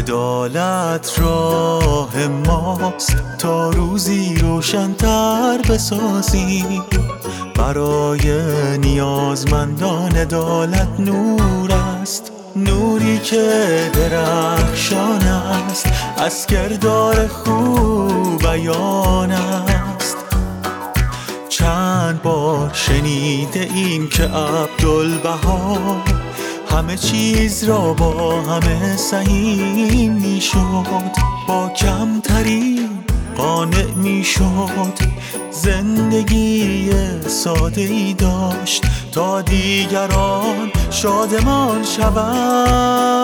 عدالت راه ماست. تا روزی روشنتر بسازیم برای نیازمندان عدالت نور است. نوری که درخشان است. از کردار خوب بیان است. چند بار شنیده این که عبدالبها همه چیز را با همه سهیم می‌شد با کمترین قانع می‌شد. زندگی ساده ای داشت تا دیگران شادمان شوند.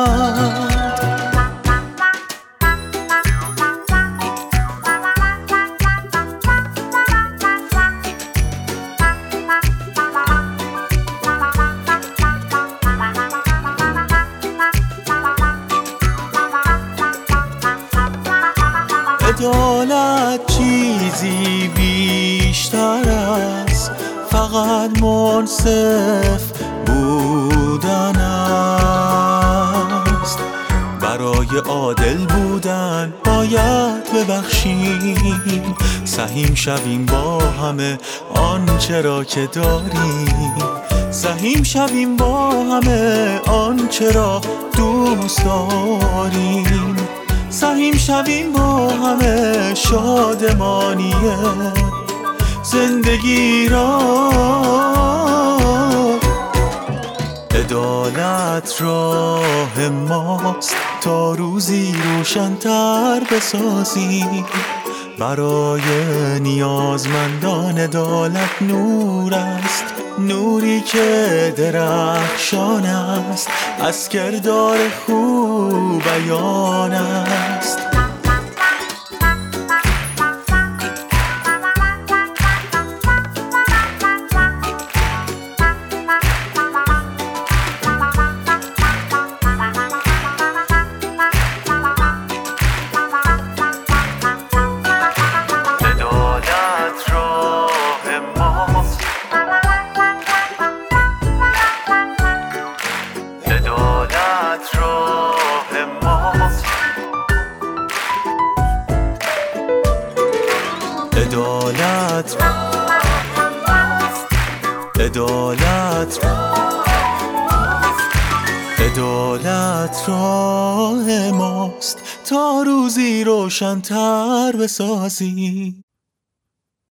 عدالت چیزی بیشتر است فقط منصف بودن است. برای عادل بودن باید ببخشیم. سهیم شویم با همه آنچه را که داریم. سهیم شویم با همه آنچه را دوست داریم. سهیم شویم با همه شادمانی زندگی را عدالت راه ماست. تا روزی روشنتر بسازیم برای نیازمندان عدالت نور است. نوری که درخشان است. از کردار خوب بیان است. راه ماست عدالت. عدالت. عدالت راه ماست. تا روزی روشنتر بسازیم.